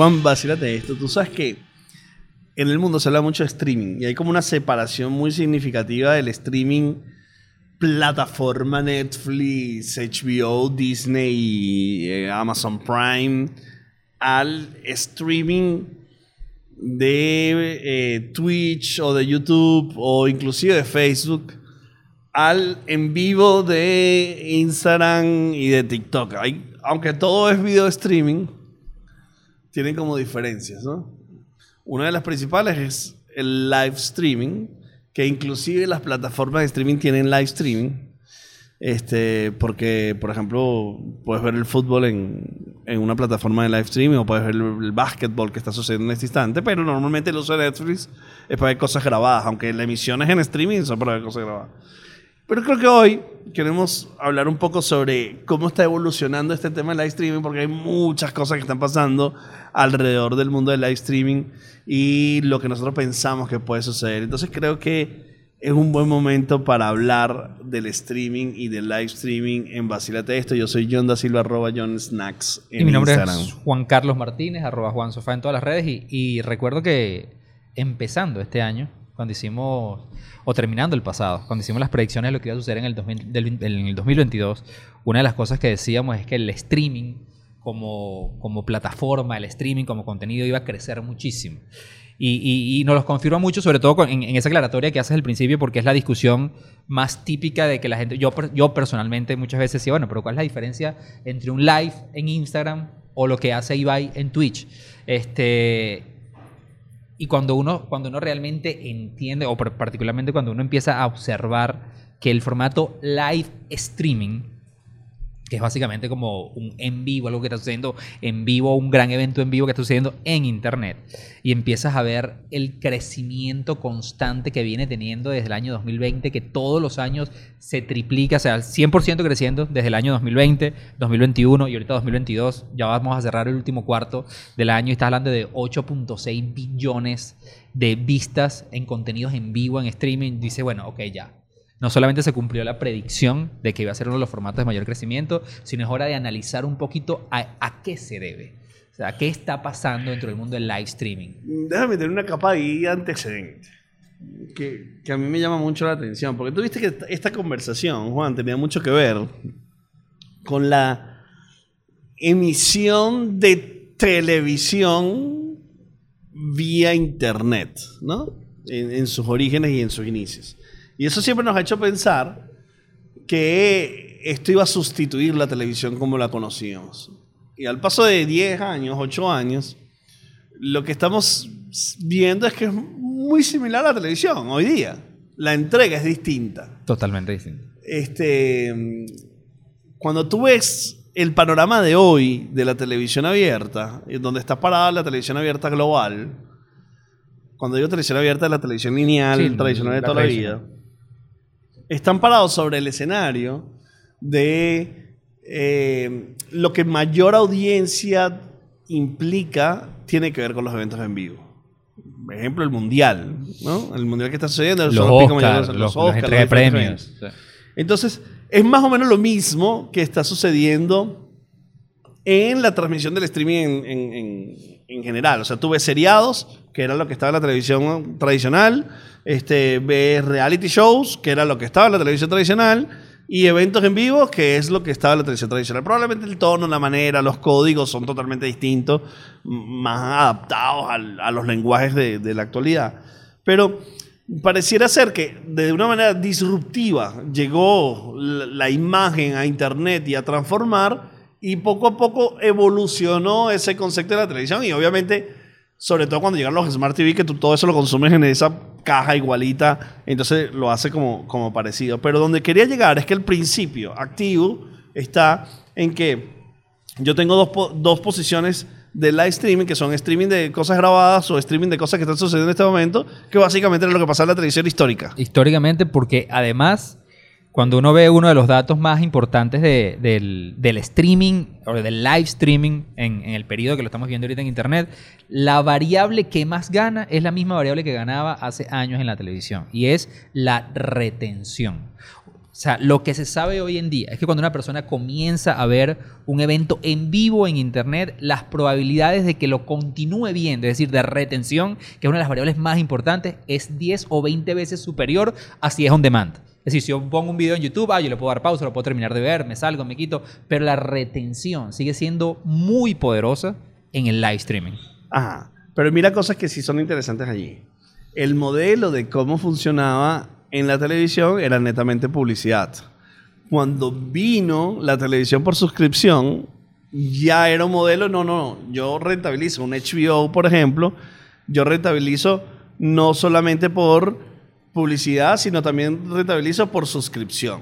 Juan, vacílate esto. Tú sabes que en el mundo se habla mucho de streaming y hay como una separación muy significativa del streaming plataforma Netflix, HBO, Disney, eh, Amazon Prime, al streaming de eh, Twitch o de YouTube o inclusive de Facebook al en vivo de Instagram y de TikTok. Hay, aunque todo es video streaming, tienen como diferencias, ¿no? Una de las principales es el live streaming, que inclusive las plataformas de streaming tienen live streaming. Este, porque, por ejemplo, puedes ver el fútbol en, en una plataforma de live streaming o puedes ver el, el básquetbol que está sucediendo en este instante, pero normalmente el uso de Netflix es para ver cosas grabadas, aunque la emisión es en streaming, son para ver cosas grabadas. Pero creo que hoy queremos hablar un poco sobre cómo está evolucionando este tema del live streaming, porque hay muchas cosas que están pasando alrededor del mundo del live streaming y lo que nosotros pensamos que puede suceder. Entonces creo que es un buen momento para hablar del streaming y del live streaming en Vacilate Esto. Yo soy John da Silva, arroba John Snacks en y mi nombre Instagram. es Juan Carlos Martínez, arroba Juan Sofá en todas las redes. Y, y recuerdo que empezando este año, cuando hicimos, o terminando el pasado, cuando hicimos las predicciones de lo que iba a suceder en el, 2000 del- en el 2022, una de las cosas que decíamos es que el streaming como, como plataforma, el streaming como contenido iba a crecer muchísimo. Y, y- y nos los confirma mucho, sobre todo con- en, en esa aclaratoria que haces al principio, porque es la discusión más típica de que la gente, yo, yo personalmente muchas veces decía, bueno, pero ¿cuál es la diferencia entre un live en Instagram o lo que hace Ibai en Twitch? Este, y cuando uno, cuando uno realmente entiende, o par- particularmente cuando uno empieza a observar que el formato live streaming, que es básicamente como un en vivo, algo que está sucediendo en vivo, un gran evento en vivo que está sucediendo en Internet, y empiezas a ver el crecimiento constante que viene teniendo desde el año 2020, que todos los años se triplica, o sea, al 100% creciendo desde el año 2020, 2021 y ahorita 2022, ya vamos a cerrar el último cuarto del año y estás hablando de 8.6 billones de vistas en contenidos en vivo, en streaming, dice, bueno, ok, ya, no solamente se cumplió la predicción de que iba a ser uno de los formatos de mayor crecimiento, sino es hora de analizar un poquito a, a qué se debe. O sea, qué está pasando dentro del mundo del live streaming. Déjame tener una capa ahí antecedente. Que, que a mí me llama mucho la atención. Porque tú viste que esta- esta conversación, Juan, tenía mucho que ver con la emisión de televisión vía internet, ¿no? En, en sus orígenes y en sus inicios. Y eso siempre nos ha hecho pensar que esto iba a sustituir la televisión como la conocíamos. Y al paso de 10 años, 8 años, lo que estamos viendo es que es muy similar a la televisión hoy día. La entrega es distinta. Totalmente distinto. Este, cuando tú ves el panorama de hoy de la televisión abierta, donde está parada la televisión abierta global, cuando digo televisión abierta es la televisión lineal, Sí, tradicional de la toda la tradicional. vida, están parados sobre el escenario de eh, lo que mayor audiencia implica tiene que ver con los eventos en vivo. Por ejemplo, el mundial, ¿no? El mundial que está sucediendo, Los Oscar, los, los Oscar, los premios. Entonces, es más o menos lo mismo que está sucediendo en la transmisión del streaming en, en- en- en general. O sea, tú ves seriados, que era lo que estaba en la televisión tradicional, este, ves reality shows, que era lo que estaba en la televisión tradicional, y eventos en vivo, que es lo que estaba en la televisión tradicional. Probablemente el tono, la manera, los códigos son totalmente distintos, más adaptados al- a los lenguajes de, de la actualidad. Pero pareciera ser que de una manera disruptiva llegó la, la imagen a Internet y a transformar y poco a poco evolucionó ese concepto de la televisión y obviamente, sobre todo cuando llegan los Smart TV, que tú todo eso lo consumes en esa caja igualita, entonces lo hace como, como parecido. Pero donde quería llegar es que el principio activo está en que yo tengo dos, dos posiciones de live streaming, que son streaming de cosas grabadas o streaming de cosas que están sucediendo en este momento, que básicamente es lo que pasa en la televisión histórica. Históricamente, porque además, cuando uno ve uno de los datos más importantes de- del, streaming o del live streaming en, el periodo que lo estamos viendo ahorita en Internet, la variable que más gana es la misma variable que ganaba hace años en la televisión y es la retención. sea, lo que se sabe hoy en día es que cuando una persona comienza a ver un evento en vivo en Internet, las probabilidades de que lo continúe viendo, es decir, de retención, que es una de las variables más importantes, es 10 o 20 veces superior a si es on demand. Es decir, si yo pongo un video en YouTube, ah, yo le puedo dar pausa, lo puedo terminar de ver, me salgo, me quito, pero la retención sigue siendo muy poderosa en el live streaming. Ajá. Pero mira cosas que sí son interesantes allí. El modelo de cómo funcionaba en la televisión era netamente publicidad. Cuando vino la televisión por suscripción, ya era un modelo, no, no, yo rentabilizo un HBO, por ejemplo, yo rentabilizo no solamente por publicidad, sino también rentabilizo por suscripción.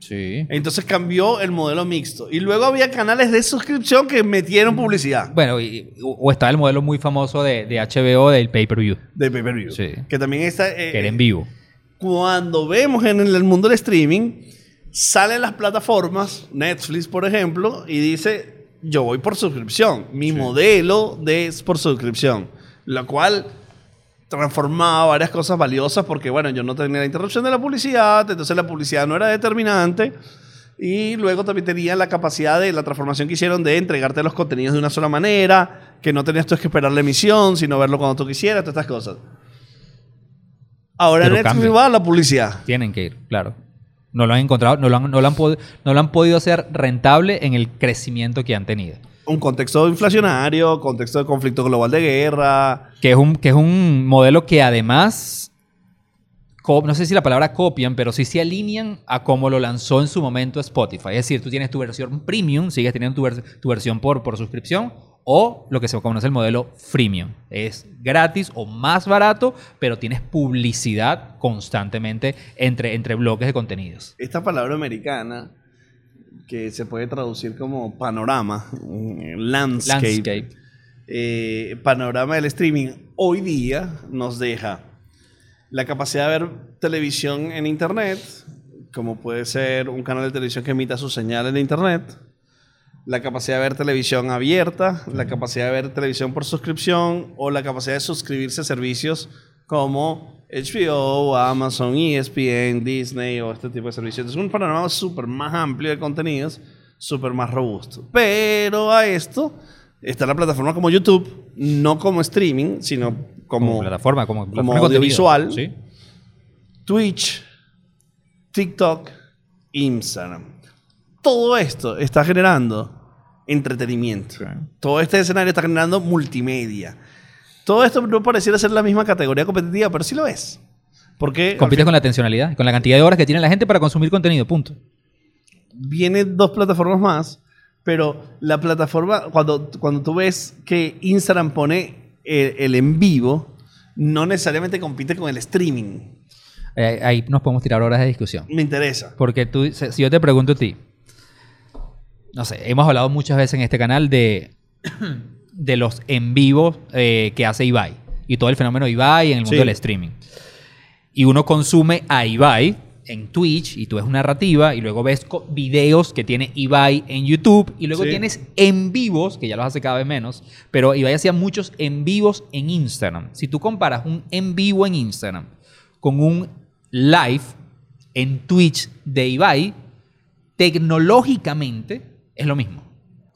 Sí. Entonces cambió el modelo mixto. Y luego había canales de suscripción que metieron publicidad. Bueno, y- o está el modelo muy famoso de, de HBO del pay-per-view, De pay-per-view. Sí. Que también está... eh, que era en vivo. cuando vemos en el mundo del streaming, salen las plataformas, Netflix por ejemplo, y dice, yo voy por suscripción. Mi modelo de es por suscripción. Lo cual transformaba varias cosas valiosas porque, bueno, yo no tenía la interrupción de la publicidad, entonces la publicidad no era determinante. Y luego también tenía la capacidad de la transformación que hicieron de entregarte los contenidos de una sola manera, que no tenías tú que esperar la emisión, sino verlo cuando tú quisieras, todas estas cosas. Ahora Pero Netflix cambia. va a la publicidad. Tienen que ir, claro. No lo han encontrado, no lo han, no lo han, no lo han podido hacer rentable en el crecimiento que han tenido. Un contexto inflacionario, contexto de conflicto global de guerra. Que es un, que es un modelo que además, no sé si la palabra copian, pero sí se alinean a cómo lo lanzó en su momento Spotify. Es decir, tú tienes tu versión premium, sigues teniendo tu, vers- tu versión por, por suscripción, o lo que se conoce el modelo freemium. Es gratis o más barato, pero tienes publicidad constantemente entre, entre bloques de contenidos. Esta palabra americana, que se puede traducir como panorama, eh, landscape, Landscape. eh, panorama del streaming, hoy día nos deja la capacidad de ver televisión en Internet, como puede ser un canal de televisión que emita su señal en Internet, la capacidad de ver televisión abierta, la capacidad de ver televisión por suscripción o la capacidad de suscribirse a servicios como HBO, Amazon, ESPN, Disney o este tipo de servicios. Es un panorama súper más amplio de contenidos, súper más robusto. Pero a esto está la plataforma como YouTube, no como streaming, sino Como, como, plataforma, como, plataforma audiovisual. Sí. Twitch, TikTok, Instagram. Todo esto está generando entretenimiento. Todo este escenario está generando multimedia. Todo esto no pareciera ser la misma categoría competitiva, pero sí lo es. Porque Compites con la atencionalidad, con la cantidad de horas que tiene la gente para consumir contenido, punto. vienen dos plataformas más, pero la plataforma, cuando, cuando tú ves que Instagram pone el, el en vivo, no necesariamente compite con el streaming. Eh, ahí nos podemos tirar horas de discusión. Me interesa. Porque tú, si si yo te pregunto a ti, no sé, hemos hablado muchas veces en este canal de, de los en vivos eh, que hace Ibai y todo el fenómeno de Ibai en el mundo Sí. del streaming. Y uno consume a Ibai en Twitch y tú ves una narrativa y luego ves videos que tiene Ibai en YouTube y luego Sí. tienes en vivos, que ya los hace cada vez menos, pero Ibai hacía muchos en vivos en Instagram. Si tú comparas un en vivo en Instagram con un live en Twitch de Ibai, tecnológicamente es lo mismo.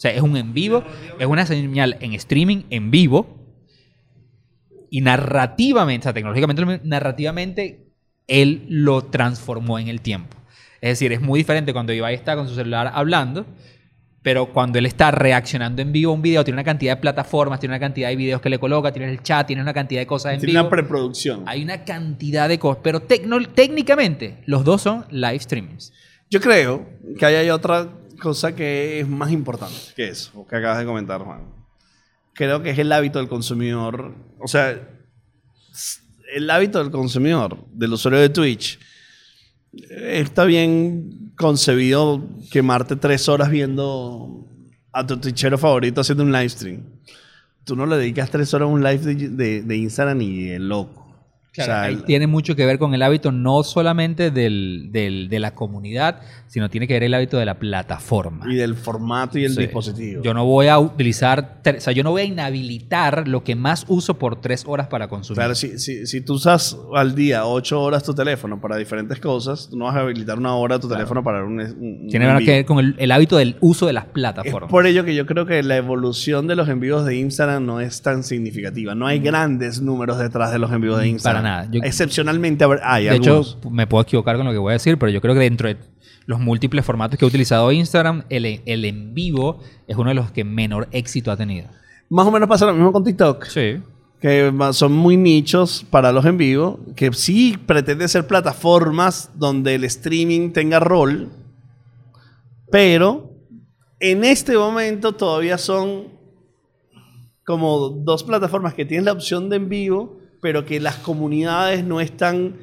O sea, es un en vivo, es una señal en streaming en vivo y narrativamente, o sea, tecnológicamente, narrativamente, él lo transformó en el tiempo. Es decir, es muy diferente cuando Ibai está con su celular hablando, pero cuando él está reaccionando en vivo a un video, tiene una cantidad de plataformas, tiene una cantidad de videos que le coloca, tiene el chat, tiene una cantidad de cosas en Tiene vivo. una preproducción. Hay una cantidad de cosas, pero tecno- técnicamente los dos son live streamings. Yo creo que ahí hay otra cosa que es más importante que eso, que acabas de comentar, Juan. Creo que es el hábito del consumidor. O sea, el hábito del consumidor, del usuario de Twitch, está bien concebido quemarte tres horas viendo a tu twitchero favorito haciendo un live stream. Tú no le dedicas tres horas a un live de, de- de Instagram ni de loco. Claro, O sea, ahí el- tiene mucho que ver con el hábito no solamente del, del- de la comunidad, sino tiene que ver el hábito de la plataforma. y del formato y el Sí. dispositivo. Yo no voy a utilizar, o sea, yo no voy a inhabilitar lo que más uso por tres horas para consumir. Claro, si, si, si tú usas al día ocho horas tu teléfono para diferentes cosas, tú no vas a habilitar una hora tu teléfono para un, un- tiene un que ver con el, el hábito del uso de las Es plataformas. por ello que yo creo que la evolución de los envíos de Instagram no es tan significativa. No hay grandes números detrás de los envíos de Instagram. Para nada. Yo- Excepcionalmente hay de algunos. hecho, me puedo equivocar con lo que voy a decir, pero yo creo que dentro de los múltiples formatos que ha utilizado Instagram, el, el en vivo es uno de los que menor éxito ha tenido. Más o menos pasa lo mismo con TikTok. Sí. que son muy nichos para los en vivo, que sí pretende ser plataformas donde el streaming tenga rol, pero en este momento todavía son como dos plataformas que tienen la opción de en vivo, pero que las comunidades no están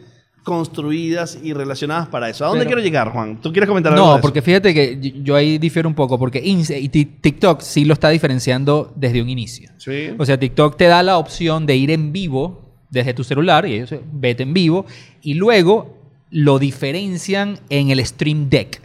construidas y relacionadas para eso. ¿A dónde Pero- quiero llegar, Juan? ¿Tú quieres comentar algo de No, eso? porque fíjate que yo ahí difiero un poco, porque TikTok sí lo está diferenciando desde un inicio. Sí. O sea, TikTok te da la opción de ir en vivo desde tu celular, y eso, vete en vivo, y luego lo diferencian en el Stream Deck.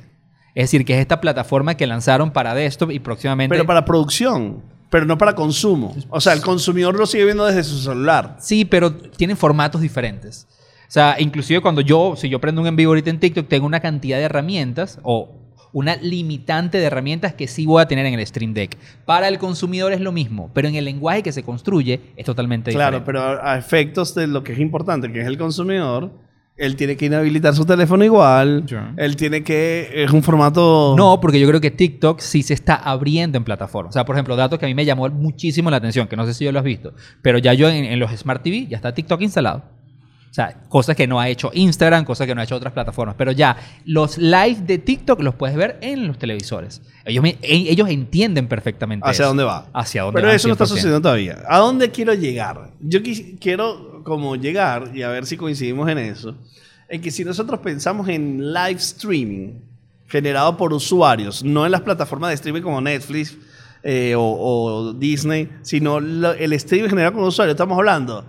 Es decir, que es esta plataforma que lanzaron para desktop y próximamente... pero para producción, pero no para consumo. O sea, el consumidor lo sigue viendo desde su celular. Sí, pero tienen formatos diferentes. O sea, inclusive cuando yo, si yo prendo un en vivo ahorita en TikTok, tengo una cantidad de herramientas o una limitante de herramientas que sí voy a tener en el Stream Deck. Para el consumidor es lo mismo, pero en el lenguaje que se construye es totalmente Claro, diferente. pero a a efectos de lo que es importante, que es el consumidor, él tiene que inhabilitar su teléfono igual. Ya. Él tiene que. Es un formato. No, porque yo creo que TikTok sí se está abriendo en plataformas. O sea, por ejemplo, datos que a mí me llamó muchísimo la atención, que no sé si yo lo has visto, pero ya yo en, en los Smart TV ya está TikTok instalado. O sea, cosas que no ha hecho Instagram, cosas que no ha hecho otras plataformas. Pero ya, los live de TikTok los puedes ver en los televisores. Ellos, me- e- ellos entienden perfectamente ¿Hacia eso. dónde va? Hacia dónde Pero eso no está 100%. sucediendo todavía. ¿A dónde quiero llegar? Yo quis- quiero como llegar y a ver si coincidimos en eso. En que si nosotros pensamos en live streaming generado por usuarios, no en las plataformas de streaming como Netflix eh, o, o Disney, sino lo- el streaming generado con usuarios, estamos hablando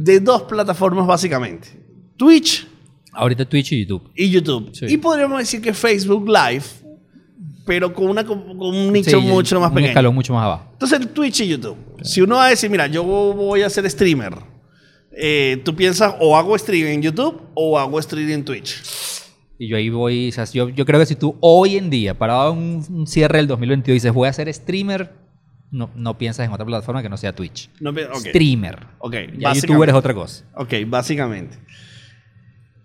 de dos plataformas básicamente. Twitch Ahorita Twitch y YouTube. y YouTube. Sí. Y podríamos decir que Facebook Live, pero con, una, con un nicho Sí, mucho más un pequeño. escalón mucho más abajo. Entonces, el Twitch y YouTube. Si uno va a decir, mira, yo voy a ser streamer, eh, tú piensas o hago streaming en YouTube o hago streaming en Twitch. Y yo ahí voy, o sea, yo, yo creo que si tú hoy en día, parado en un, un cierre del 2022, dices voy a ser streamer, no, no piensas en otra plataforma que no sea Twitch. No. Streamer. Ok, Ya youtuber es otra cosa. Ok, básicamente.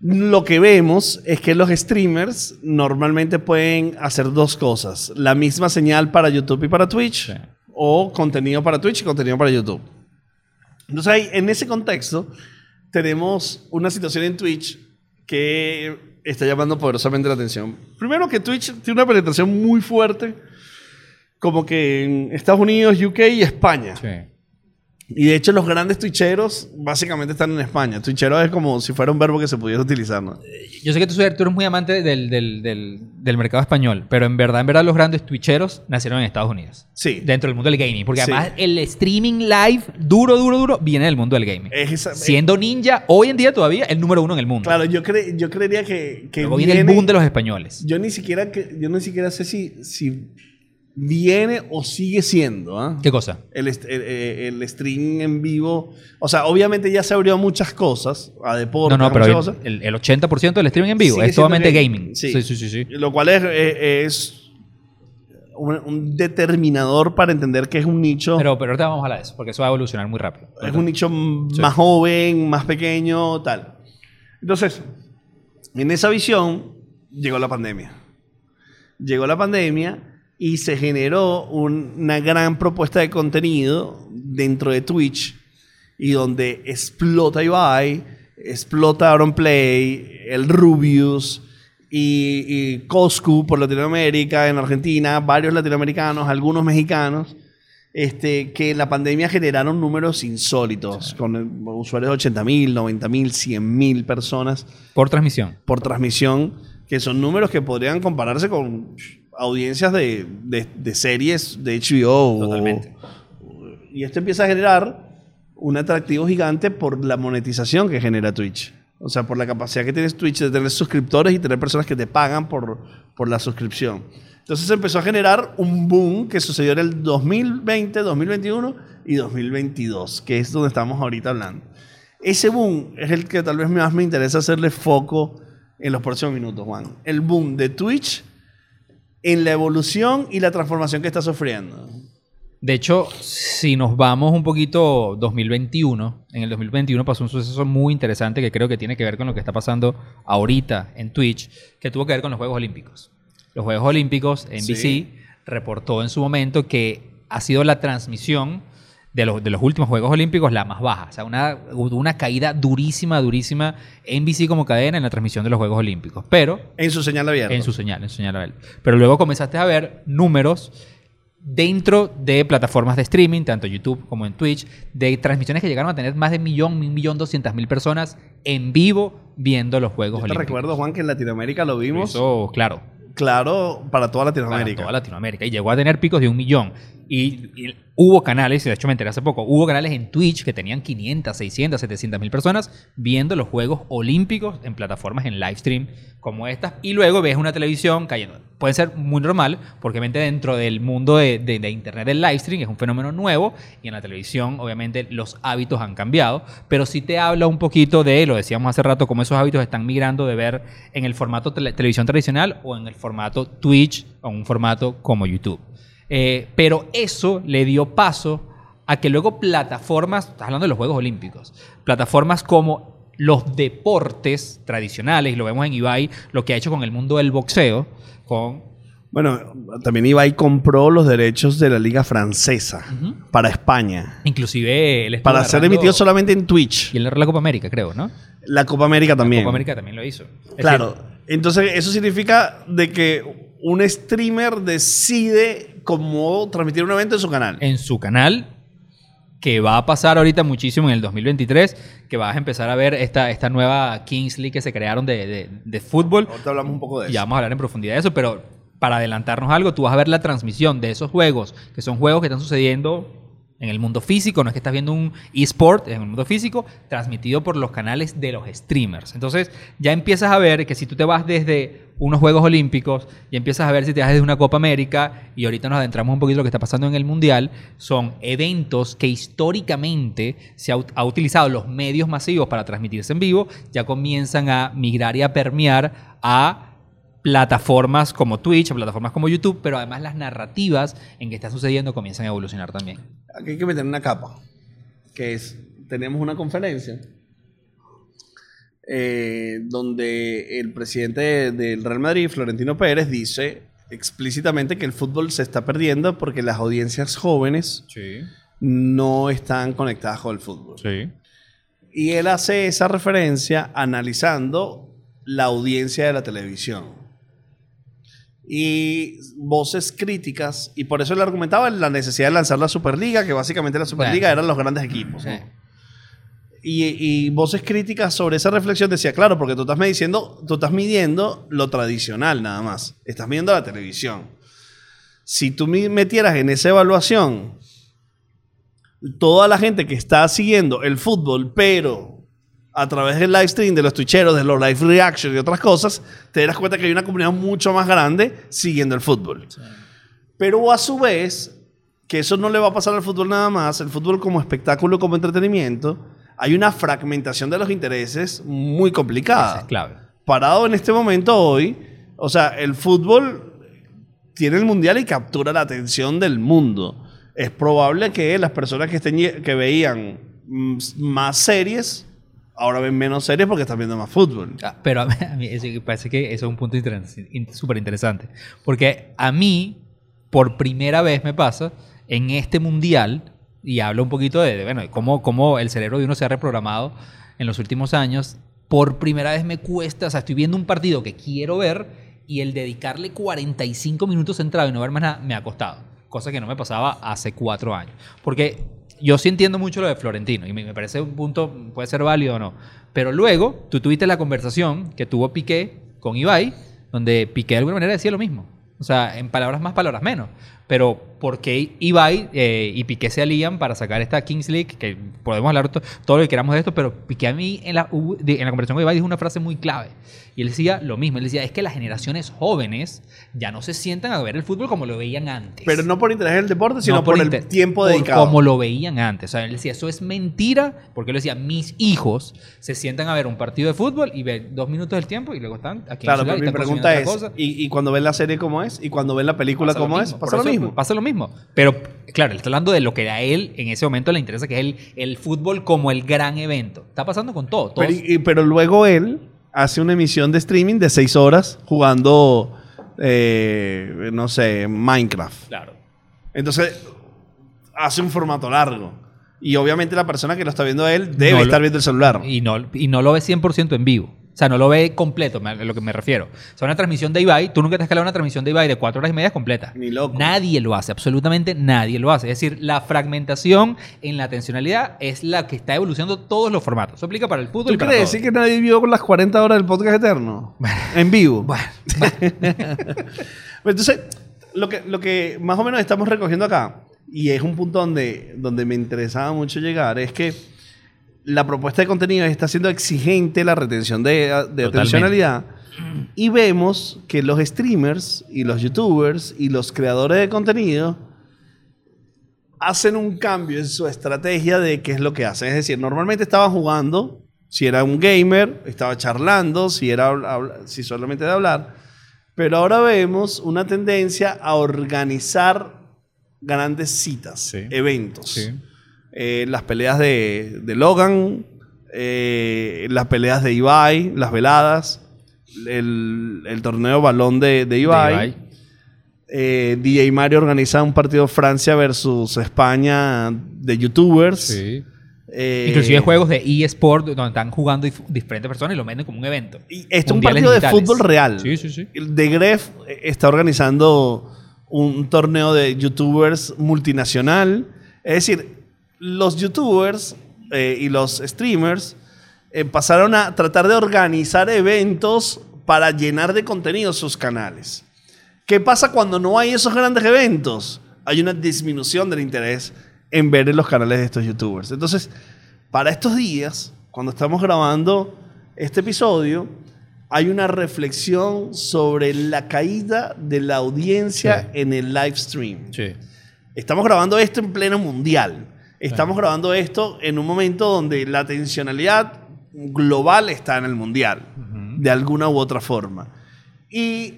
Lo que vemos es que los streamers normalmente pueden hacer dos cosas. La misma señal para YouTube y para Twitch. Sí. O contenido para Twitch y contenido para YouTube. Entonces ahí, en ese contexto, tenemos una situación en Twitch que está llamando poderosamente la atención. Primero que Twitch tiene una penetración muy fuerte, como que en Estados Unidos, UK y España. Y de hecho los grandes twitcheros básicamente están en España. Twitchero es como si fuera un verbo que se pudiera utilizar, ¿no? Yo sé que tú, tú eres muy amante del, del, del, del mercado español, pero en verdad, en verdad los grandes twitcheros nacieron en Estados Unidos. Sí. Dentro del mundo del gaming. Porque Sí. además el streaming live, duro, duro, duro, viene del mundo del gaming. Es esa- Siendo Ninja, hoy en día todavía, el número uno en el mundo. Claro, yo, cre- yo creería que, que Luego viene el viene- boom de los españoles. Yo ni siquiera, que- yo ni siquiera sé si, si viene o sigue siendo, ¿ah? ¿Qué cosa? el, el, el- el stream en vivo. O sea, obviamente ya se abrió a muchas cosas, a deportes, No, no, a pero cosas. el, el 80% del streaming en vivo Sigue es solamente gaming. Sí. Sí, sí, sí. sí. Lo cual es, es- es un, un determinador para entender que es un nicho. Pero, pero ahorita vamos a hablar de eso, porque eso va a evolucionar muy rápido. Es un nicho Sí. más joven, más pequeño, tal. Entonces, en esa visión llegó la pandemia. Llegó la pandemia y se generó un- una gran propuesta de contenido dentro de Twitch y donde explota Ibai, explota Auronplay, el Rubius y, y Coscu por Latinoamérica, en Argentina, varios latinoamericanos, algunos mexicanos este, que en la pandemia generaron números insólitos, con usuarios de 80 mil, 90 mil, 100 mil personas Por transmisión. por transmisión, que son números que podrían compararse con audiencias de, de- de series de HBO. o- Totalmente. y esto empieza a generar un atractivo gigante por la monetización que genera Twitch. O sea, por la capacidad que tienes Twitch de tener suscriptores y tener personas que te pagan por, por la suscripción. Entonces empezó a generar un boom que sucedió en el 2020, 2021 y 2022, que es donde estamos ahorita hablando. Ese boom es el que tal vez más me interesa hacerle foco en los próximos minutos, Juan. El boom de Twitch en la evolución y la transformación que está sufriendo. De hecho, si nos vamos un poquito 2021, en el 2021 pasó un suceso muy interesante que creo que tiene que ver con lo que está pasando ahorita en Twitch, que tuvo que ver con los Juegos Olímpicos. Los Juegos Olímpicos, NBC, Sí. reportó en su momento que ha sido la transmisión de los, de los últimos Juegos Olímpicos la más baja. O sea, una, una caída durísima, durísima NBC como cadena en la transmisión de los Juegos Olímpicos. Pero En su señal abierta. en su señal, en su señal a él. Pero luego comenzaste a ver números dentro de plataformas de streaming, tanto YouTube como en Twitch, de transmisiones que llegaron a tener más de un millón, un millón doscientas mil personas en vivo viendo los Juegos Yo te Olímpicos. recuerdo, Juan, que en Latinoamérica lo vimos, Eso, claro, claro, para toda para Latinoamérica. toda Latinoamérica. Y llegó a tener picos de un millón. Y, y hubo canales, y de hecho me enteré hace poco, hubo canales en Twitch que tenían 500, 600, 700 mil personas viendo los Juegos Olímpicos en plataformas en live stream como estas. Y luego ves una televisión cayendo. Puede ser muy normal, porque obviamente dentro del mundo de, Internet del live stream es un fenómeno nuevo y en la televisión obviamente los hábitos han cambiado. Pero sí te habla un poquito de, lo decíamos hace rato, cómo esos hábitos están migrando de ver en el formato tele- televisión tradicional o en el formato Twitch o un formato como YouTube. Eh, pero eso le dio paso a que luego plataformas, estás hablando de los Juegos Olímpicos, plataformas como los deportes tradicionales, y lo vemos en Ibai, lo que ha hecho con el mundo del boxeo, con... Bueno, también Ibai compró los derechos de la liga francesa para España. Inclusive él Para ser emitido solamente en Twitch. Y él la Copa América, creo, ¿no? La Copa América también. La Copa América también lo hizo. Es Claro. decir, Entonces, eso significa de que un streamer decide cómo transmitir un evento en su canal. en su canal, que va a pasar ahorita muchísimo en el 2023, que vas a empezar a ver esta, esta nueva Kings League que se crearon de, de- de fútbol. Ahorita hablamos un poco de Y eso. ya vamos a hablar en profundidad de eso, pero para adelantarnos algo, tú vas a ver la transmisión de esos juegos, que son juegos que están sucediendo en el mundo físico, no es que estás viendo un eSport en el mundo físico, transmitido por los canales de los streamers. Entonces ya empiezas a ver que si tú te vas desde unos Juegos Olímpicos y empiezas a ver si te vas desde una Copa América, y ahorita nos adentramos un poquito en lo que está pasando en el Mundial, son eventos que históricamente se ha, ha utilizado los medios masivos para transmitirse en vivo, ya comienzan a migrar y a permear a plataformas como Twitch, a plataformas como YouTube, pero además las narrativas en que está sucediendo comienzan a evolucionar también. Aquí hay que meter una capa, que es, tenemos una conferencia eh, donde el presidente de- del Real Madrid, Florentino Pérez, dice explícitamente que el fútbol se está perdiendo porque las audiencias jóvenes Sí, no están conectadas con el fútbol. sí. Y él hace esa referencia analizando la audiencia de la televisión. Y voces críticas, y por eso él argumentaba la necesidad de lanzar la Superliga, que básicamente la Superliga eran los grandes equipos. Y, y voces críticas sobre esa reflexión decía, claro, porque tú estás midiendo, tú estás midiendo lo tradicional nada más. Estás midiendo la televisión. Si tú metieras en esa evaluación toda la gente que está siguiendo el fútbol, pero a través del live stream, de los twitcheros, de los live reactions y otras cosas, te darás cuenta que hay una comunidad mucho más grande siguiendo el fútbol. Pero a su vez, que eso no le va a pasar al fútbol nada más, el fútbol como espectáculo, como entretenimiento, hay una fragmentación de los intereses muy Esa complicada. es clave. Parado en este momento hoy, o sea, el fútbol tiene el mundial y captura la atención del mundo. Es probable que las personas que, estén, que veían mm, más series, ahora ven menos series porque están viendo más fútbol. Ah, Pero a mí, eso- parece que eso es un punto súper interesante. Porque a mí, por primera vez me pasa, en este mundial, y hablo un poquito de, bueno, cómo, cómo el cerebro de uno se ha reprogramado en los últimos años, por primera vez me cuesta, o sea, estoy viendo un partido que quiero ver y el dedicarle 45 minutos centrado y no ver más nada me ha costado. Cosa que no me pasaba hace cuatro años. Porque yo sí entiendo mucho lo de Florentino y me, parece un punto, puede ser válido o no. Pero luego tú tuviste la conversación que tuvo Piqué con Ibai, donde Piqué de alguna manera decía lo mismo. O sea, en palabras más, palabras menos. Pero ¿por qué Ibai eh, y Piqué se alían para sacar esta Kings League? Que podemos hablar to- todo lo que queramos de esto, pero Piqué a mí en la, en la conversación con Ibai dijo una frase muy clave. Y él decía lo mismo, él decía, es que las generaciones jóvenes ya no se sientan a ver el fútbol como lo veían antes. Pero no por interés del deporte, sino No por, el tiempo por dedicado. Como lo veían antes. O sea, él decía, eso es mentira, porque él decía, mis hijos se sientan a ver un partido de fútbol y ven dos minutos del tiempo y luego están aquí Claro, en pero el mi pregunta es. ¿y, y cuando ven la serie cómo es? ¿Y cuando ven la película Pasa cómo es? mismo, Pasa por lo eso mismo. Pasa lo mismo. Pero, claro, él está hablando de lo que a él en ese momento le interesa, que es el, el fútbol como el gran evento. Está pasando con todo. todos- Pero, y- pero luego él hace una emisión de streaming de seis horas jugando, eh, no sé, Minecraft. claro. Entonces, hace un formato largo. Y obviamente la persona que lo está viendo a él debe No lo- estar viendo el celular. Y no, y no lo ve 100% en vivo. O sea, no lo ve completo, a lo que me refiero. O sea, una transmisión de Ibai, tú nunca te has calado una transmisión de Ibai de cuatro horas y media completa. Ni loco. Nadie lo hace, absolutamente nadie lo hace. Es decir, la fragmentación en la atencionalidad es la que está evolucionando todos los formatos. Eso aplica para el fútbol ¿Tú y para quieres todo. decir que nadie vio con las 40 horas del podcast eterno? en vivo. Bueno, Entonces, lo que, lo que más o menos estamos recogiendo acá, y es un punto donde, donde me interesaba mucho llegar, es que la propuesta de contenido está siendo exigente la retención de, de atencionalidad. Y vemos que los streamers y los youtubers y los creadores de contenido hacen un cambio en su estrategia de qué es lo que hacen. Es decir, normalmente estaban jugando, si era un gamer, estaba charlando, si, era, si solamente de hablar. Pero ahora vemos una tendencia a organizar grandes citas, Sí. eventos. Sí. Eh, las peleas de, de Logan, eh, las peleas de Ibai, las veladas, el, el torneo balón de, de Ibai. Ibai. Eh, DJ Mario organiza un partido Francia versus España de youtubers. Eh, Inclusive juegos de eSport donde están jugando dif- diferentes personas y lo venden como un evento. Y es un partido de fútbol real. Sí, sí, sí. El De Gref está organizando un torneo de youtubers multinacional. Es decir, los youtubers eh, y los streamers eh, pasaron a tratar de organizar eventos para llenar de contenido sus canales. ¿Qué pasa cuando no hay esos grandes eventos? Hay una disminución del interés en ver en los canales de estos youtubers. Entonces, para estos días, cuando estamos grabando este episodio, hay una reflexión sobre la caída de la audiencia Sí. en el live stream. Sí. Estamos grabando esto en pleno mundial. Estamos grabando esto en un momento donde la atencionalidad global está en el mundial, de alguna u otra forma. Y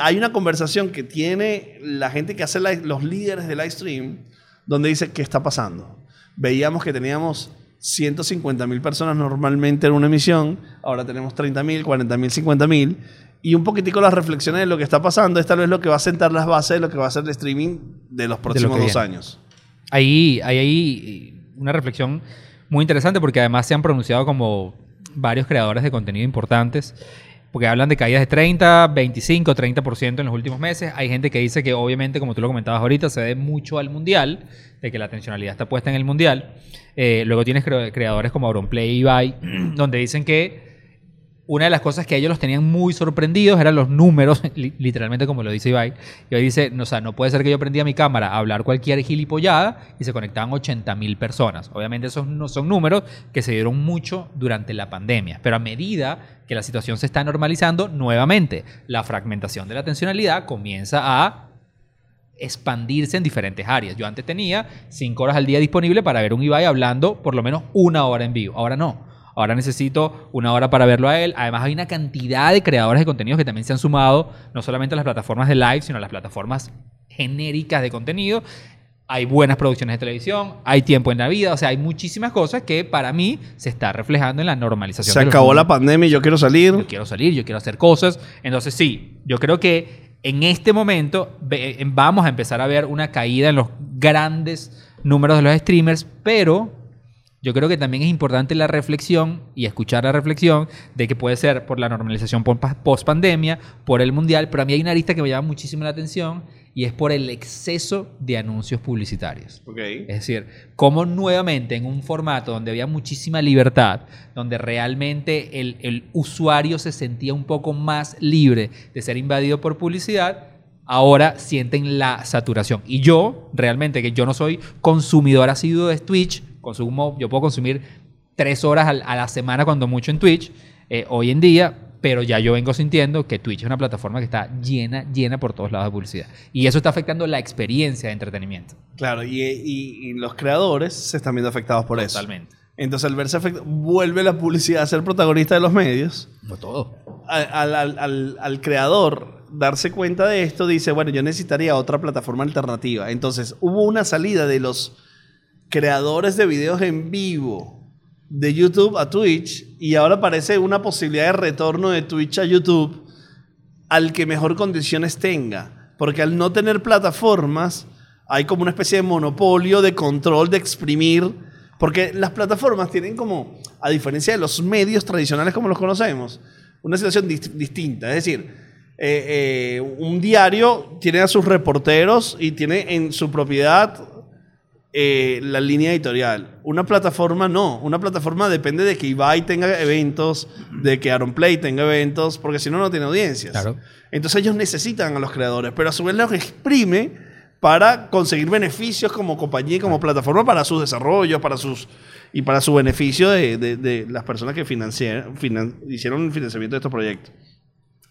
hay una conversación que tiene la gente que hace live- los líderes de live stream, donde dice, ¿qué está pasando? Veíamos que teníamos 150 mil personas normalmente en una emisión, ahora tenemos 30 mil, 40 mil, 50 mil. Y un poquitico las reflexiones de lo que está pasando es tal vez lo que va a sentar las bases de lo que va a ser el streaming de los próximos dos viene. años. Ahí hay ahí una reflexión muy interesante porque además se han pronunciado como varios creadores de contenido importantes. Porque hablan de caídas de 30, 25, 30% en los últimos meses. Hay gente que dice que obviamente, como tú lo comentabas ahorita, se debe mucho al Mundial, de que la atencionalidad está puesta en el Mundial. Eh, luego tienes cre- creadores como Auronplay y Ibai, donde dicen que una de las cosas que ellos los tenían muy sorprendidos eran los números, li- literalmente como lo dice Ibai. Hoy dice, no, o sea, no puede ser que yo prendía mi cámara a hablar cualquier gilipollada y se conectaban 80 mil personas. Obviamente esos no son números que se dieron mucho durante la pandemia, pero a medida que la situación se está normalizando, nuevamente la fragmentación de la atencionalidad comienza a expandirse en diferentes áreas. Yo antes tenía cinco horas al día disponible para ver un Ibai hablando por lo menos una hora en vivo. Ahora no. Ahora necesito una hora para verlo a él. Además hay una cantidad de creadores de contenidos que también se han sumado, no solamente a las plataformas de live, sino a las plataformas genéricas de contenido. Hay buenas producciones de televisión, hay tiempo en la vida, o sea, hay muchísimas cosas que para mí se está reflejando en la normalización. Se de los acabó la pandemia y yo quiero salir. yo quiero salir, yo quiero hacer cosas. Entonces sí, yo creo que en este momento eh, vamos a empezar a ver una caída en los grandes números de los streamers, pero yo creo que también es importante la reflexión y escuchar la reflexión de que puede ser por la normalización post pandemia, por el mundial, pero a mí hay una arista que me llama muchísimo la atención y es por el exceso de anuncios publicitarios. Es decir, cómo nuevamente en un formato donde había muchísima libertad, donde realmente el, el usuario se sentía un poco más libre de ser invadido por publicidad, ahora sienten la saturación. Y yo, realmente, que yo no soy consumidor asiduo de Twitch, consumo, yo puedo consumir tres horas a la semana cuando mucho en Twitch, eh, hoy en día, pero ya yo vengo sintiendo que Twitch es una plataforma que está llena, llena por todos lados de publicidad. Y eso está afectando la experiencia de entretenimiento. Claro, y, y- y los creadores se están viendo afectados por eso. Totalmente. Entonces, al verse afectado, vuelve la publicidad a ser protagonista de los medios. No todo. Al- al- al creador darse cuenta de esto, dice, bueno, yo necesitaría otra plataforma alternativa. Entonces, hubo una salida de los creadores de videos en vivo de YouTube a Twitch y ahora parece una posibilidad de retorno de Twitch a YouTube al que mejor condiciones tenga. Porque al no tener plataformas, hay como una especie de monopolio de control, de exprimir. Porque las plataformas tienen como, a diferencia de los medios tradicionales como los conocemos, una situación dist- distinta. Es decir, eh, eh, un diario tiene a sus reporteros y tiene en su propiedad eh, la línea editorial. Una plataforma no. Una plataforma depende de que Ibai tenga eventos, de que Aaron Play tenga eventos, porque si no, no tiene audiencias. Claro. Entonces ellos necesitan a los creadores, pero a su vez los exprime para conseguir beneficios como compañía y como plataforma para sus desarrollos, para sus y para su beneficio de, de- de las personas que financiaron- finan- hicieron el financiamiento de estos proyectos.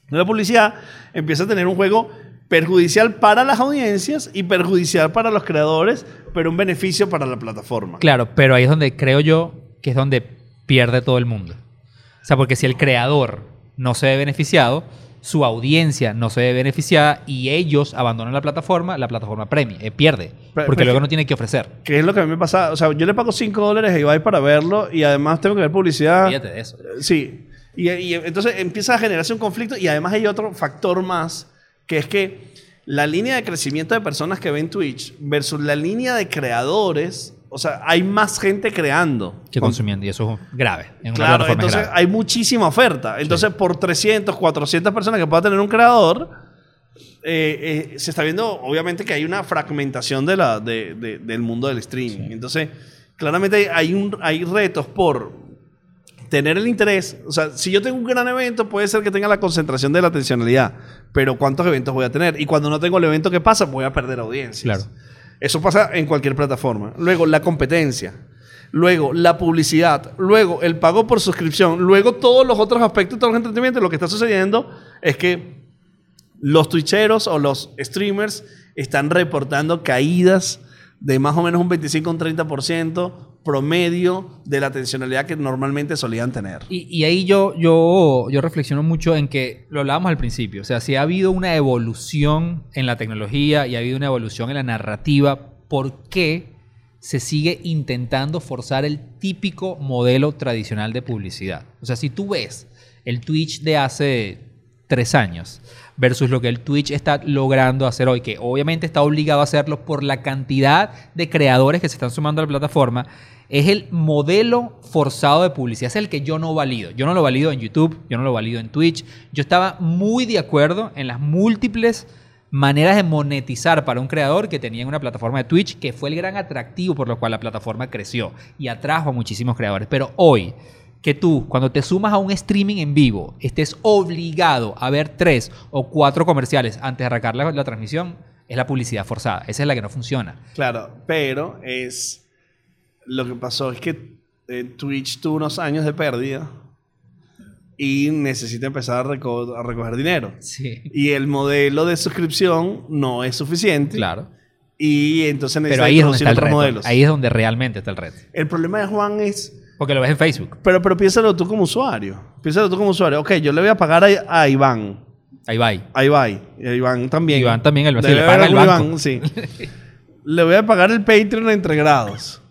La publicidad empieza a tener un juego perjudicial para las audiencias y perjudicial para los creadores, pero un beneficio para la plataforma. Claro, pero ahí es donde creo yo que es donde pierde todo el mundo. O sea, porque si el creador no se ve beneficiado, su audiencia no se ve beneficiada y ellos abandonan la plataforma, la plataforma premia, eh, pierde. Porque pero luego no tiene que ofrecer. Que es lo que a mí me pasa. O sea, yo le pago 5 dólares a Ibai para verlo y además tengo que ver publicidad. Fíjate de eso. Sí. Y, y entonces empieza a generarse un conflicto y además hay otro factor más, que es que la línea de crecimiento de personas que ven Twitch versus la línea de creadores, o sea, hay más gente creando. Que consumiendo. Y eso es grave. En Claro, entonces grave. hay muchísima oferta. Entonces, por 300, 400 personas que pueda tener un creador, eh, eh, se está viendo, obviamente, que hay una fragmentación de la, de- de- del mundo del streaming. Entonces, claramente hay, un, hay retos por tener el interés. O sea, si yo tengo un gran evento, puede ser que tenga la concentración de la atencionalidad. Pero ¿cuántos eventos voy a tener? Y cuando no tengo el evento que pasa, voy a perder audiencias. Claro. Eso pasa en cualquier plataforma. Luego, la competencia. Luego, la publicidad. Luego, el pago por suscripción. Luego, todos los otros aspectos de todo el entretenimiento. Lo que está sucediendo es que los twitcheros o los streamers están reportando caídas de más o menos un 25 o un 30% promedio de la atencionalidad que normalmente solían tener. Y, ahí yo, yo, yo reflexiono mucho en que lo hablábamos al principio. O sea, si ha habido una evolución en la tecnología y ha habido una evolución en la narrativa, ¿por qué se sigue intentando forzar el típico modelo tradicional de publicidad? O sea, si tú ves el Twitch de hace tres años versus lo que el Twitch está logrando hacer hoy, que obviamente está obligado a hacerlo por la cantidad de creadores que se están sumando a la plataforma, es el modelo forzado de publicidad, es el que yo no valido. Yo no lo valido en YouTube, yo no lo valido en Twitch. Yo estaba muy de acuerdo en las múltiples maneras de monetizar para un creador que tenía en una plataforma de Twitch, que fue el gran atractivo por lo cual la plataforma creció y atrajo a muchísimos creadores. Pero hoy, que tú, cuando te sumas a un streaming en vivo, estés obligado a ver tres o cuatro comerciales antes de arrancar la, la transmisión, es la publicidad forzada. Esa es la que no funciona. Claro, pero es lo que pasó es que eh, Twitch tuvo unos años de pérdida y necesita empezar a, reco- a recoger dinero. Sí. Y el modelo de suscripción no es suficiente. Claro. Y entonces necesita Pero ahí es donde está el reto. modelos. Ahí es donde realmente está el reto. El problema de Juan es. Porque lo ves en Facebook. Pero, pero piénsalo tú como usuario. Piénsalo tú como usuario. Ok, yo le voy a pagar a, a Iván. Ahí va. ahí. A Ibai. Y a Iván también. Iván también, el- Debe le paga el banco. Iván, sí. le voy a pagar el Patreon entre grados.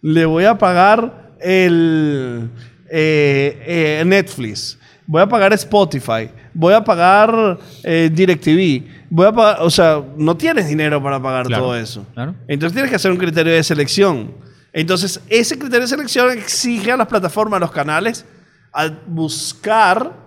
Le voy a pagar el eh, eh, Netflix. Voy a pagar Spotify. Voy a pagar eh, DirecTV. Voy a pagar. O sea, no tienes dinero para pagar Claro, todo eso. claro. Entonces tienes que hacer un criterio de selección. Entonces, ese criterio de selección exige a las plataformas, a los canales, a buscar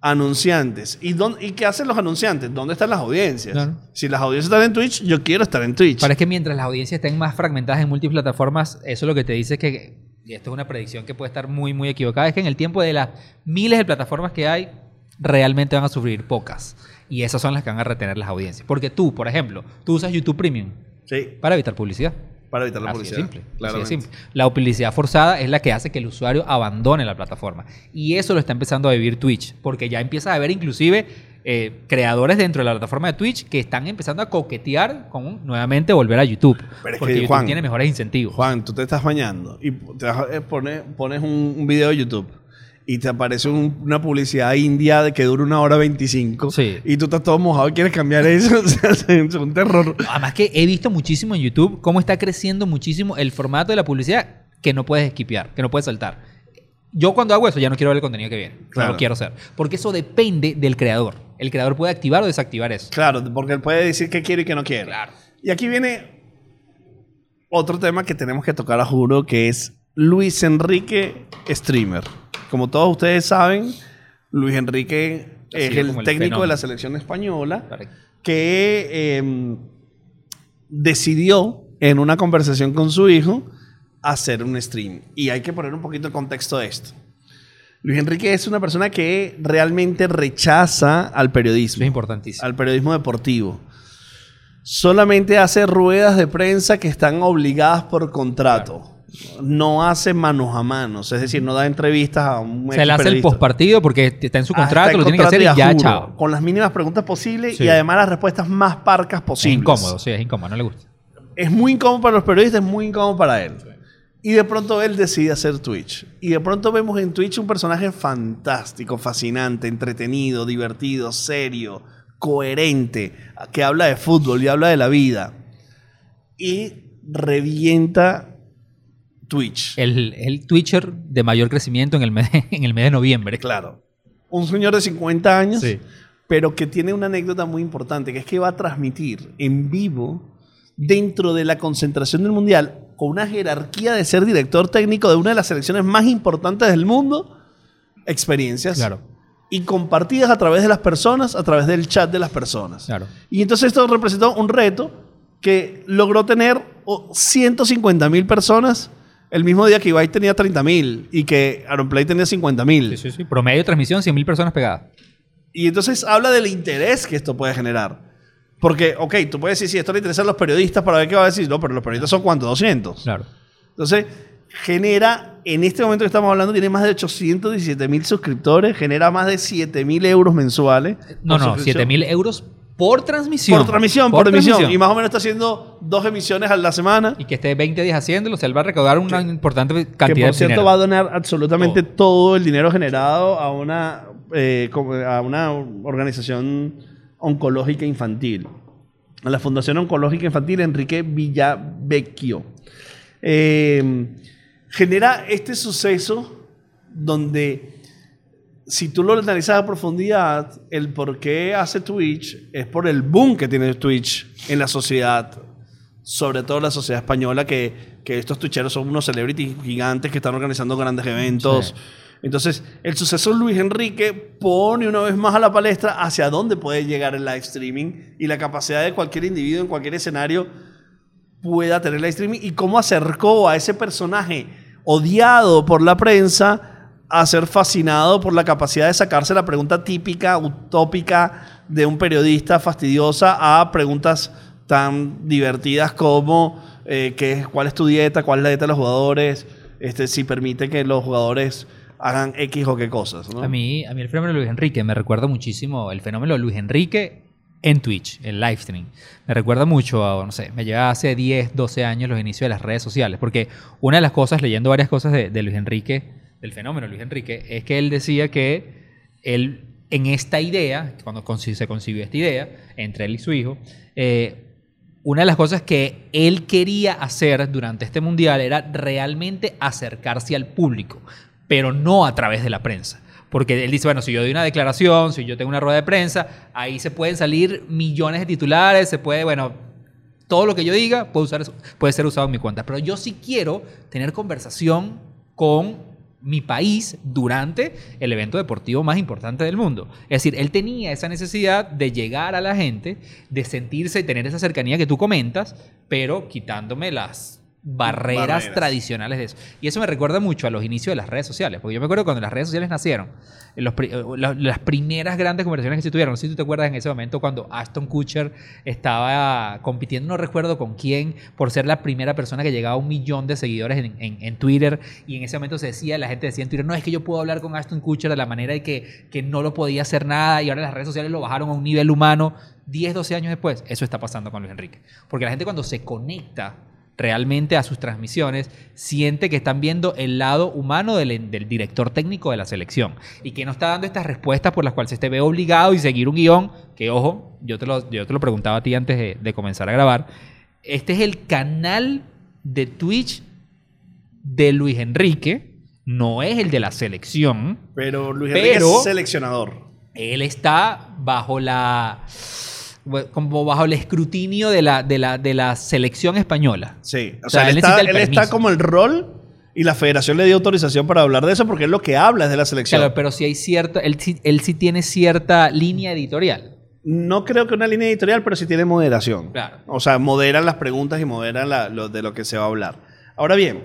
anunciantes. ¿Y, dónde- ¿Y qué hacen los anunciantes? ¿Dónde están las audiencias? Claro. Si las audiencias están en Twitch, yo quiero estar en Twitch. Parece que mientras las audiencias estén más fragmentadas en multiplataformas, eso lo que te dice es que, y esto es una predicción que puede estar muy, muy equivocada, es que en el tiempo de las miles de plataformas que hay, realmente van a sufrir pocas. Y esas son las que van a retener las audiencias. Porque tú, por ejemplo, tú usas YouTube Premium Sí, para evitar publicidad. Para evitar la Así publicidad. simple, así claramente. simple. La publicidad forzada es la que hace que el usuario abandone la plataforma. Y eso lo está empezando a vivir Twitch, porque ya empieza a haber inclusive eh, creadores dentro de la plataforma de Twitch que están empezando a coquetear con nuevamente volver a YouTube. Pero es porque que, YouTube Juan, tiene mejores incentivos. Juan, tú te estás bañando y te pones un, un video de YouTube y te aparece un- una publicidad india de que dura una hora 25 Sí. y tú estás todo mojado y quieres cambiar eso. O sea, es un terror. Además que he visto muchísimo en YouTube cómo está creciendo muchísimo el formato de la publicidad que no puedes esquipear, que no puedes saltar. Yo cuando hago eso ya no quiero ver el contenido que viene. No Claro. lo quiero hacer. Porque eso depende del creador. El creador puede activar o desactivar eso. Claro, porque él puede decir que quiere y que no quiere. Claro. Y aquí viene otro tema que tenemos que tocar a juro, que es Luis Enrique Streamer. Como todos ustedes saben, Luis Enrique es el técnico de la selección española Correcto. que eh, decidió en una conversación con su hijo hacer un stream. Y hay que poner un poquito el contexto de esto. Luis Enrique es una persona que realmente rechaza al periodismo es importantísimo. al periodismo deportivo. Solamente hace ruedas de prensa que están obligadas por contrato. No hace manos a manos, es decir, no da entrevistas a un Se le hace el postpartido porque está en su Ah, contrato, en lo tiene que hacer y ya, juro, chao. Con las mínimas preguntas posibles Sí. y además las respuestas más parcas Es posibles. incómodo, sí, es incómodo, no le gusta. Es muy incómodo para los periodistas, es muy incómodo para él. Y de pronto él decide hacer Twitch. Y de pronto vemos en Twitch un personaje fantástico, fascinante, entretenido, divertido, serio, coherente, que habla de fútbol y habla de la vida. Y revienta Twitch. El, el Twitcher de mayor crecimiento en el mes, en el mes de noviembre. Claro. Un señor de 50 años, Sí. pero que tiene una anécdota muy importante, que es que va a transmitir en vivo dentro de la concentración del Mundial con una jerarquía de ser director técnico de una de las selecciones más importantes del mundo, experiencias Claro, y compartidas a través de las personas, a través del chat de las personas. claro. Y entonces esto representó un reto que logró tener oh, 150 mil personas el mismo día que Ibai tenía 30 mil y que Aaronplay tenía 50 mil. Sí, sí, sí. Promedio de transmisión, 100.000 personas pegadas. Y entonces habla del interés que esto puede generar. Porque, ok, tú puedes decir, si esto le interesa a los periodistas para ver qué va a decir. No, pero los periodistas son cuántos, 200. Claro. Entonces, genera, en este momento que estamos hablando, tiene más de 817 mil suscriptores, genera más de 7 mil euros mensuales. No, no, suscripción. 7.000 euros por transmisión. Por transmisión, por, emisión. Y más o menos está haciendo dos emisiones a la semana. Y que esté 20 días haciéndolo, o sea, él va a recaudar una importante que cantidad por de cierto dinero. va a donar absolutamente todo el dinero generado a una, eh, a una organización oncológica infantil, a la Fundación Oncológica Infantil Enrique Villavecchio. Eh, genera este suceso donde si tú lo analizas a profundidad, el por qué hace Twitch es por el boom que tiene Twitch en la sociedad, sobre todo la sociedad española, que, que estos twitcheros son unos celebrities gigantes que están organizando grandes eventos. Sí. Entonces, el suceso de Luis Enrique pone una vez más a la palestra hacia dónde puede llegar el live streaming y la capacidad de cualquier individuo en cualquier escenario pueda tener live streaming y cómo acercó a ese personaje odiado por la prensa a ser fascinado por la capacidad de sacarse la pregunta típica, utópica de un periodista fastidiosa a preguntas tan divertidas como eh, ¿qué cuál es tu dieta, cuál es la dieta de los jugadores, este, si permite que los jugadores hagan X o qué cosas. A mí, a mí el fenómeno de Luis Enrique me recuerda muchísimo el fenómeno de Luis Enrique en Twitch, el live stream. Me recuerda mucho a, no sé, me lleva hace 10, 12 años los inicios de las redes sociales. Porque una de las cosas, leyendo varias cosas de Luis Enrique, del fenómeno Luis Enrique, es que él decía que él, en esta idea, cuando se concibió esta idea, entre él y su hijo, eh, una de las cosas que él quería hacer durante este mundial era realmente acercarse al público, pero no a través de la prensa. Porque él dice, bueno, si yo doy una declaración, si yo tengo una rueda de prensa, ahí se pueden salir millones de titulares, se puede, bueno, todo lo que yo diga puede, puede ser usado en mi cuenta. Pero yo sí quiero tener conversación con mi país durante el evento deportivo más importante del mundo. Es decir, él tenía esa necesidad de llegar a la gente, de sentirse y tener esa cercanía que tú comentas, pero quitándome las barreras, Barreras. tradicionales de eso. Y eso me recuerda mucho a los inicios de las redes sociales, porque yo me acuerdo cuando las redes sociales nacieron, los eh, la- las primeras grandes conversaciones que se tuvieron, no sé si tú te acuerdas en ese momento cuando Ashton Kutcher estaba compitiendo, no recuerdo con quién, por ser la primera persona que llegaba a un millón de seguidores en, en- en Twitter, y en ese momento se decía, la gente decía en Twitter, no, es que yo puedo hablar con Ashton Kutcher de la manera de que, que no lo podía hacer nada, y ahora las redes sociales lo bajaron a un nivel humano. 10, 12 años después, eso está pasando con Luis Enrique. Porque la gente cuando se conecta realmente a sus transmisiones, siente que están viendo el lado humano del, del director técnico de la selección y que no está dando estas respuestas por las cuales se te ve obligado y seguir un guion, que ojo, yo te lo, yo te lo preguntaba a ti antes de, de comenzar a grabar, este es el canal de Twitch de Luis Enrique, no es el de la selección, Pero Luis Pero- Enrique es seleccionador. él está bajo la como bajo el escrutinio de la, de la, de la selección española. Sí. O, O sea, sea, él, está, él está como el rol y la federación le dio autorización para hablar de eso porque es lo que habla es de la selección. Claro, pero si hay cierta, él, sí- él sí tiene cierta línea editorial. No creo que una línea editorial, pero sí tiene moderación. Claro. O sea, moderan las preguntas y moderan la- lo, de lo que se va a hablar. Ahora bien,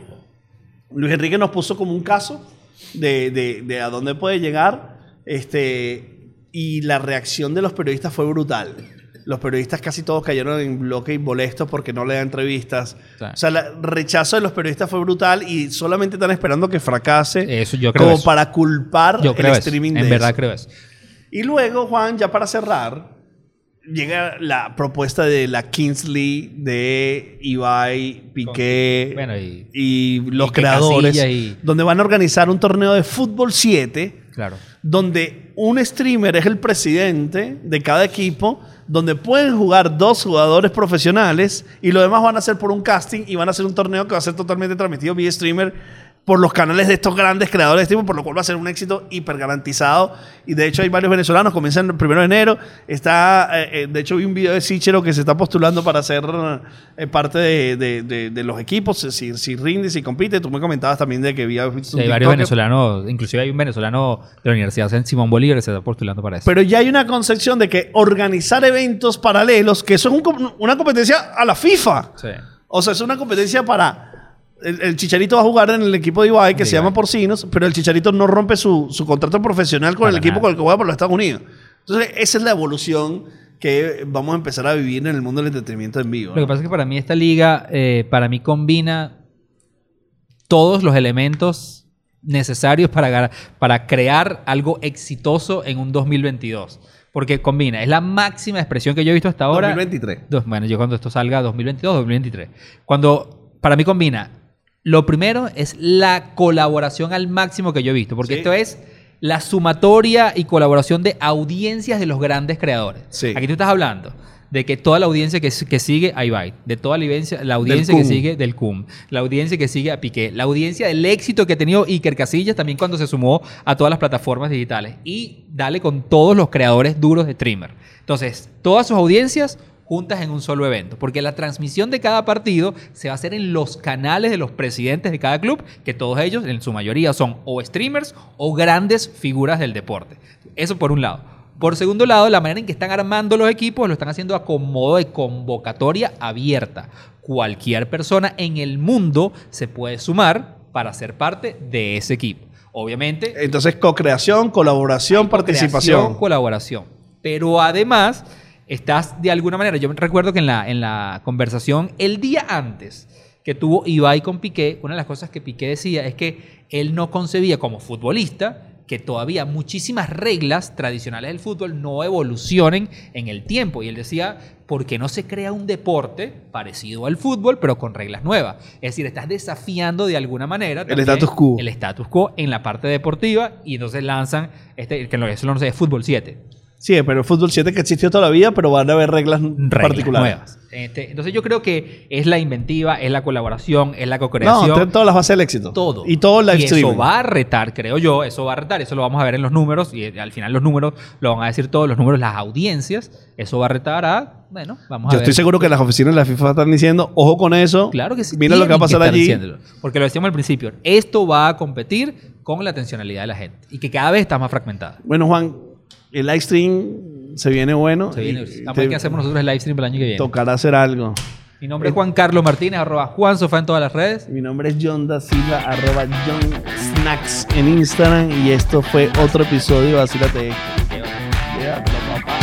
Luis Enrique nos puso como un caso de, de- de a dónde puede llegar este, y la reacción de los periodistas fue brutal. Los periodistas casi todos cayeron en bloque y molestos porque no le dan entrevistas. Sí. O sea, el rechazo de los periodistas fue brutal y solamente están esperando que fracase Eso yo creo como eso. para culpar Yo creo el eso. streaming En de verdad eso. creo eso. Y luego, Juan, ya para cerrar, llega la propuesta de la Kingsley de Ibai, Piqué Bueno, y- y los creadores, y- donde van a organizar un torneo de fútbol 7, Claro. donde un streamer es el presidente de cada equipo, donde pueden jugar dos jugadores profesionales y lo demás van a hacer por un casting y van a hacer un torneo que va a ser totalmente transmitido vía streamer por los canales de estos grandes creadores de streaming, por lo cual va a ser un éxito hiper garantizado. Y de hecho hay varios venezolanos, comienzan el primero de enero. Está, eh, eh, de hecho vi un video de Sichero que se está postulando para ser eh, parte de, de- de- de los equipos, si, si rinde, si compite. Tú me comentabas también de que había Sí, hay varios venezolanos, inclusive hay un venezolano de la Universidad de Simón Bolívar que se está postulando para eso. Pero ya hay una concepción de que organizar eventos paralelos, que eso es un una competencia a la FIFA. Sí. O sea, es una competencia para... El, el Chicharito va a jugar en el equipo de Ibai, que De se Ibai. llama Porcinos, pero el Chicharito no rompe su, su contrato profesional con Para el equipo nada. con el que juega por los Estados Unidos. Entonces, esa es la evolución que vamos a empezar a vivir en el mundo del entretenimiento en vivo. Lo que ¿no? pasa es que para mí esta liga, eh, para mí combina todos los elementos necesarios para, para crear algo exitoso en un 2022. Porque combina, es la máxima expresión que yo he visto hasta ahora. 2023. Dos- bueno, yo cuando esto salga 2022, 2023. Cuando, para mí combina, lo primero es la colaboración al máximo que yo he visto, porque Sí. esto es la sumatoria y colaboración de audiencias de los grandes creadores. Sí. Aquí tú estás hablando de que toda la audiencia que, que sigue a Ibai, de toda la audiencia, la audiencia que sigue del CUM, la audiencia que sigue a Piqué, la audiencia del éxito que ha tenido Iker Casillas también cuando se sumó a todas las plataformas digitales y dale con todos los creadores duros de streamer. Entonces, todas sus audiencias juntas en un solo evento, porque la transmisión de cada partido se va a hacer en los canales de los presidentes de cada club, que todos ellos en su mayoría son o streamers o grandes figuras del deporte. Eso por un lado. Por segundo lado, la manera en que están armando los equipos lo están haciendo a modo de convocatoria abierta. Cualquier persona en el mundo se puede sumar para ser parte de ese equipo. Obviamente, Entonces, co-creación, colaboración, participación. Creación, colaboración. Pero además, estás de alguna manera, yo recuerdo que en la, en la conversación el día antes que tuvo Ibai con Piqué, una de las cosas que Piqué decía es que él no concebía como futbolista que todavía muchísimas reglas tradicionales del fútbol no evolucionen en el tiempo. Y él decía, ¿por qué no se crea un deporte parecido al fútbol, pero con reglas nuevas? Es decir, estás desafiando de alguna manera también status quo. El status quo en la parte deportiva y entonces lanzan, este, que lo eso no sé, es Fútbol 7. Sí, pero el fútbol 7 que existió toda la vida, pero van a haber reglas, reglas particulares. nuevas. Este, entonces yo creo que es la inventiva, es la colaboración, es la No, co-creación. tienen todas las bases del éxito. todo. Y todo el live y streaming. eso va a retar, creo yo, eso va a retar, eso lo vamos a ver en los números y eh, al final los números lo van a decir todos los números, las audiencias, eso va a retar a, bueno, vamos a Yo ver. estoy seguro que las oficinas de la FIFA están diciendo, ojo con eso. Claro que sí. Mira lo que va a pasar allí. diciéndolo. Porque lo decíamos al principio, esto va a competir con la atencionalidad de la gente y que cada vez está más fragmentada. Bueno, Juan, el live stream se viene bueno. Se viene, y a te qué hacemos nosotros el live stream el año que viene. Tocará hacer algo. Mi nombre es Juan Carlos Martínez, arroba Juan Sofá en todas las redes. Mi nombre es John da Silva, arroba John Snacks en Instagram. Y esto fue otro episodio de Vacílate. Llévatelo, papá.